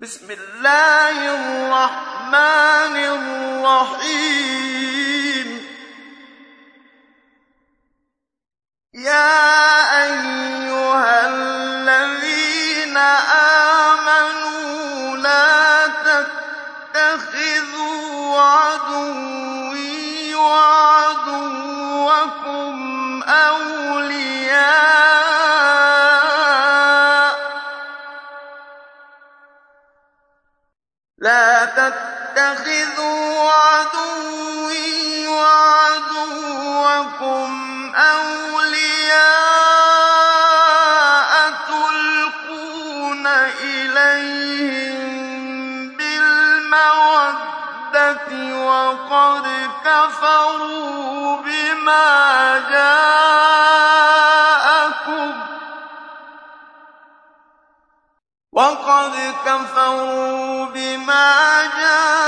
بسم الله الرحمن الرحيم. يا أيها الذين آمنوا لا تتخذوا عدوي وعدوكم أولياء لا تتخذوا عدوي وعدوكم أولياء تلقون إليهم بالمودة وقد كفروا بما جاءكم وقد كفروا بما جاءكم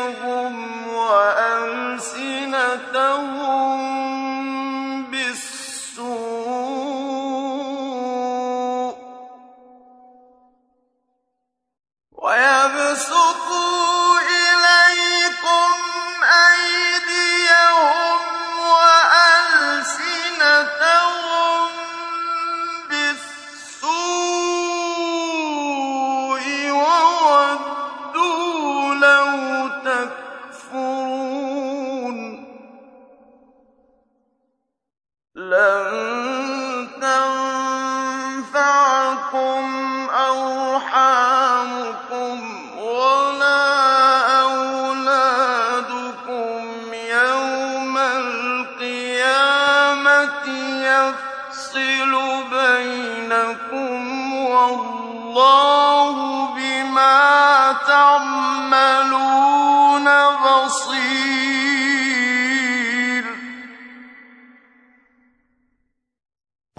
أيديهم وألسنتهم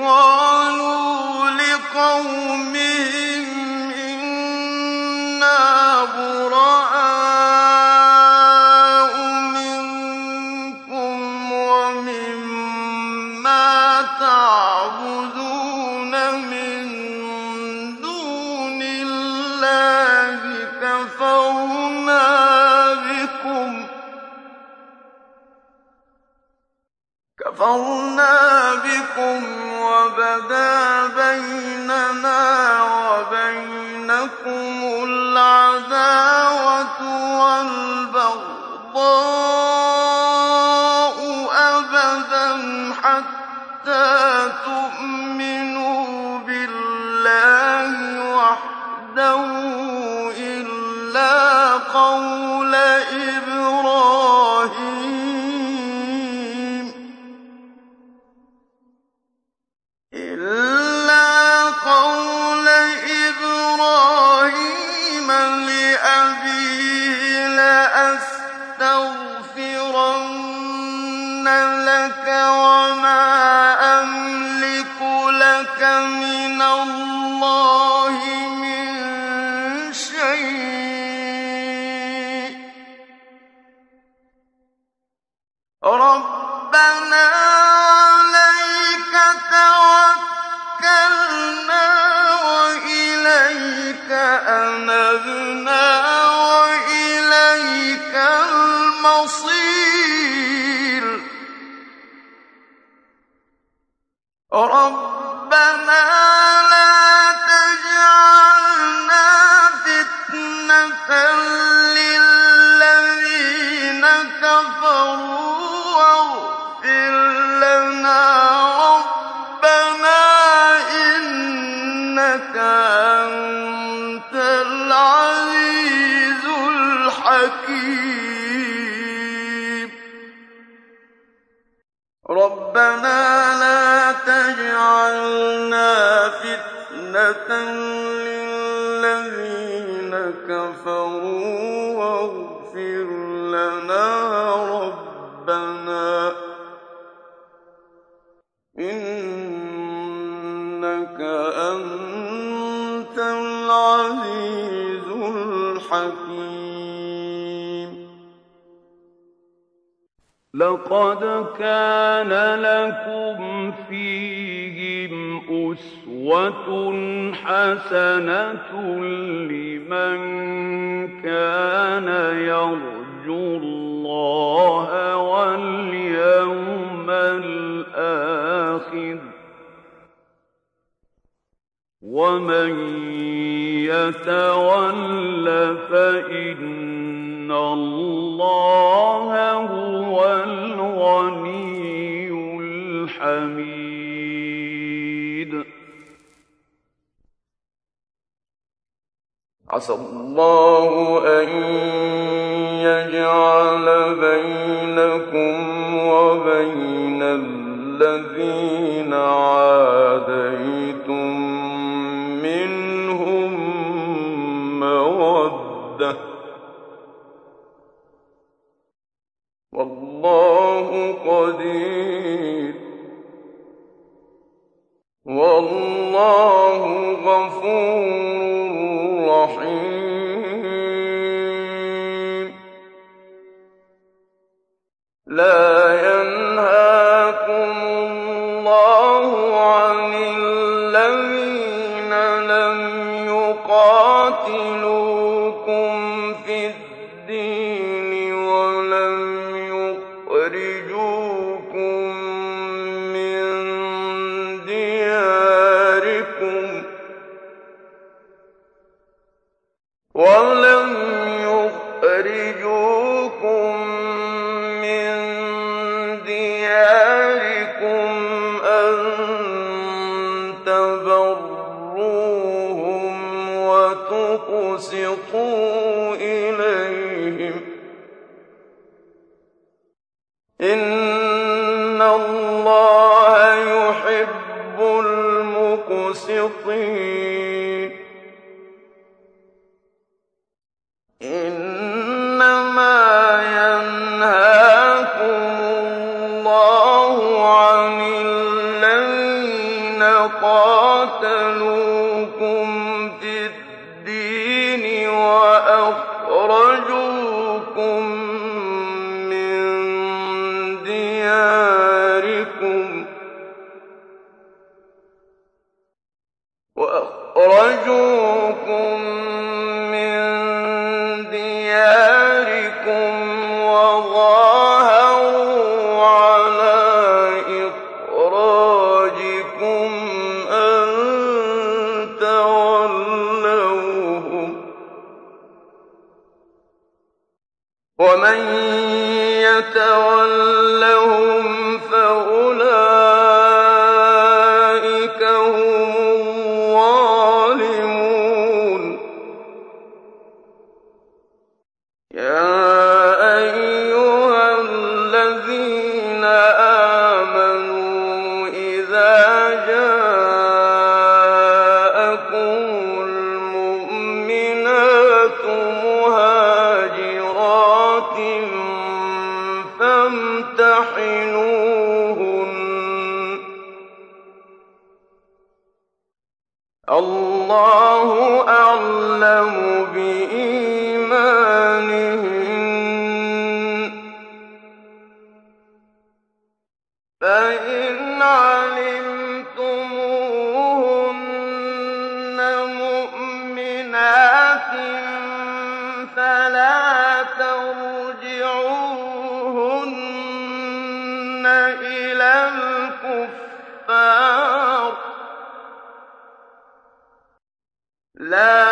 إذ كفرنا بكم وبدا بيننا وبينكم العداوة والبغضاء أبدا حتى تؤمنوا بالله وحده إلا قول إِنَّكَ أَنتَ الْعَزِيزُ الْحَكِيمُ. رَبَّنَا إِنَّكَ أَنتَ الْعَزِيزُ الْحَكِيمُ. لَقَدْ كَانَ لَكُمْ فِيهِمْ أُسْوَةٌ حَسَنَةٌ لِّمَن كَانَ يَرْجُو اللَّهَ وَالْيَوْمَ وَمَن يَتَوَلَّ فَإِنَّ اللَّهَ هُوَ الْغَنِيُّ الْحَمِيدُ. عَسَى اللَّهُ أَن يَجْعَلَ بَيْنَكُمْ وَبَيْنَ الَّذِينَ عَادَيْتُم مَّوَدَّةً ۚ وَاللَّهُ قَدِيرٌ ۚ. وَاللَّهُ غَفُورٌ رَّحِيمٌ. لَّا يَنْهَاكُمُ اللَّهُ عَنِ الَّذِينَ لَمْ يُقَاتِلُوكُمْ وَتُقْسِطُوا إِلَيْهِمْ ۚ. إِنَّ اللَّهَ يُحِبُّ الْمُقْسِطِينَ. وَأَخْرَجُوكُم ومن يتولهم فهو فامتحنوهن. إلى لا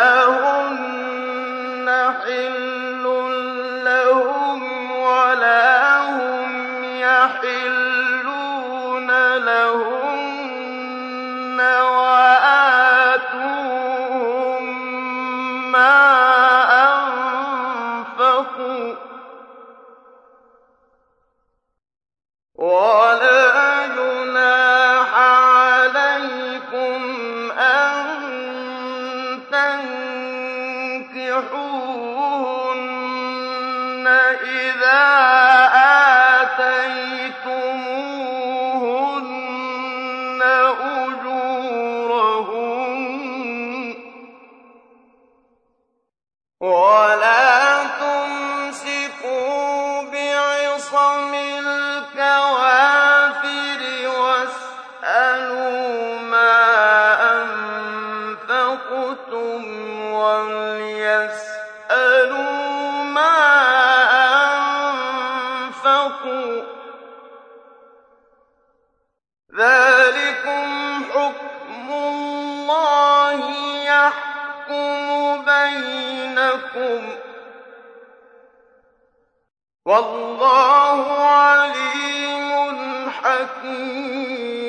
أن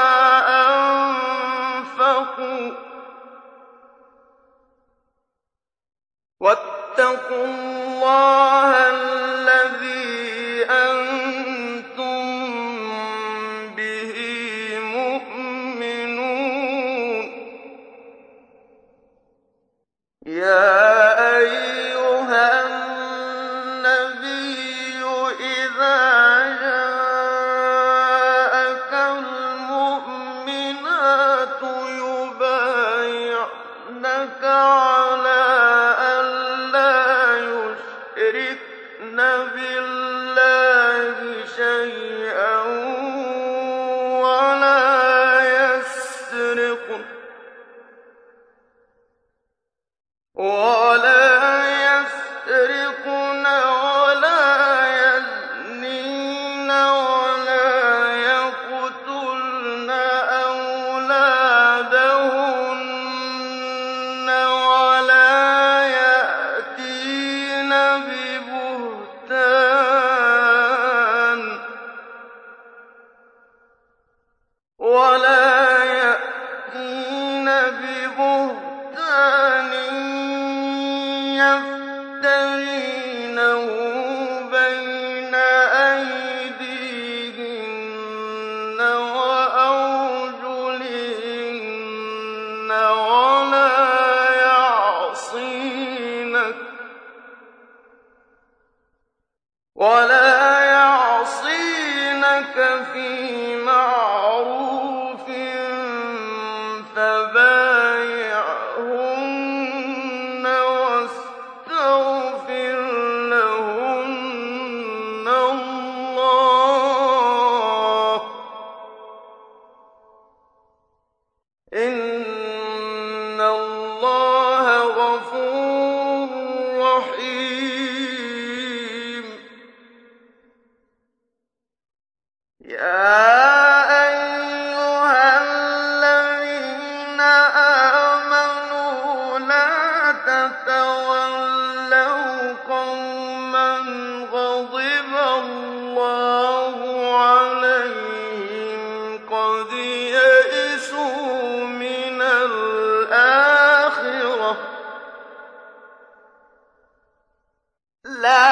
يُبَايِعْنَكَ عَلَىٰ ولا إلا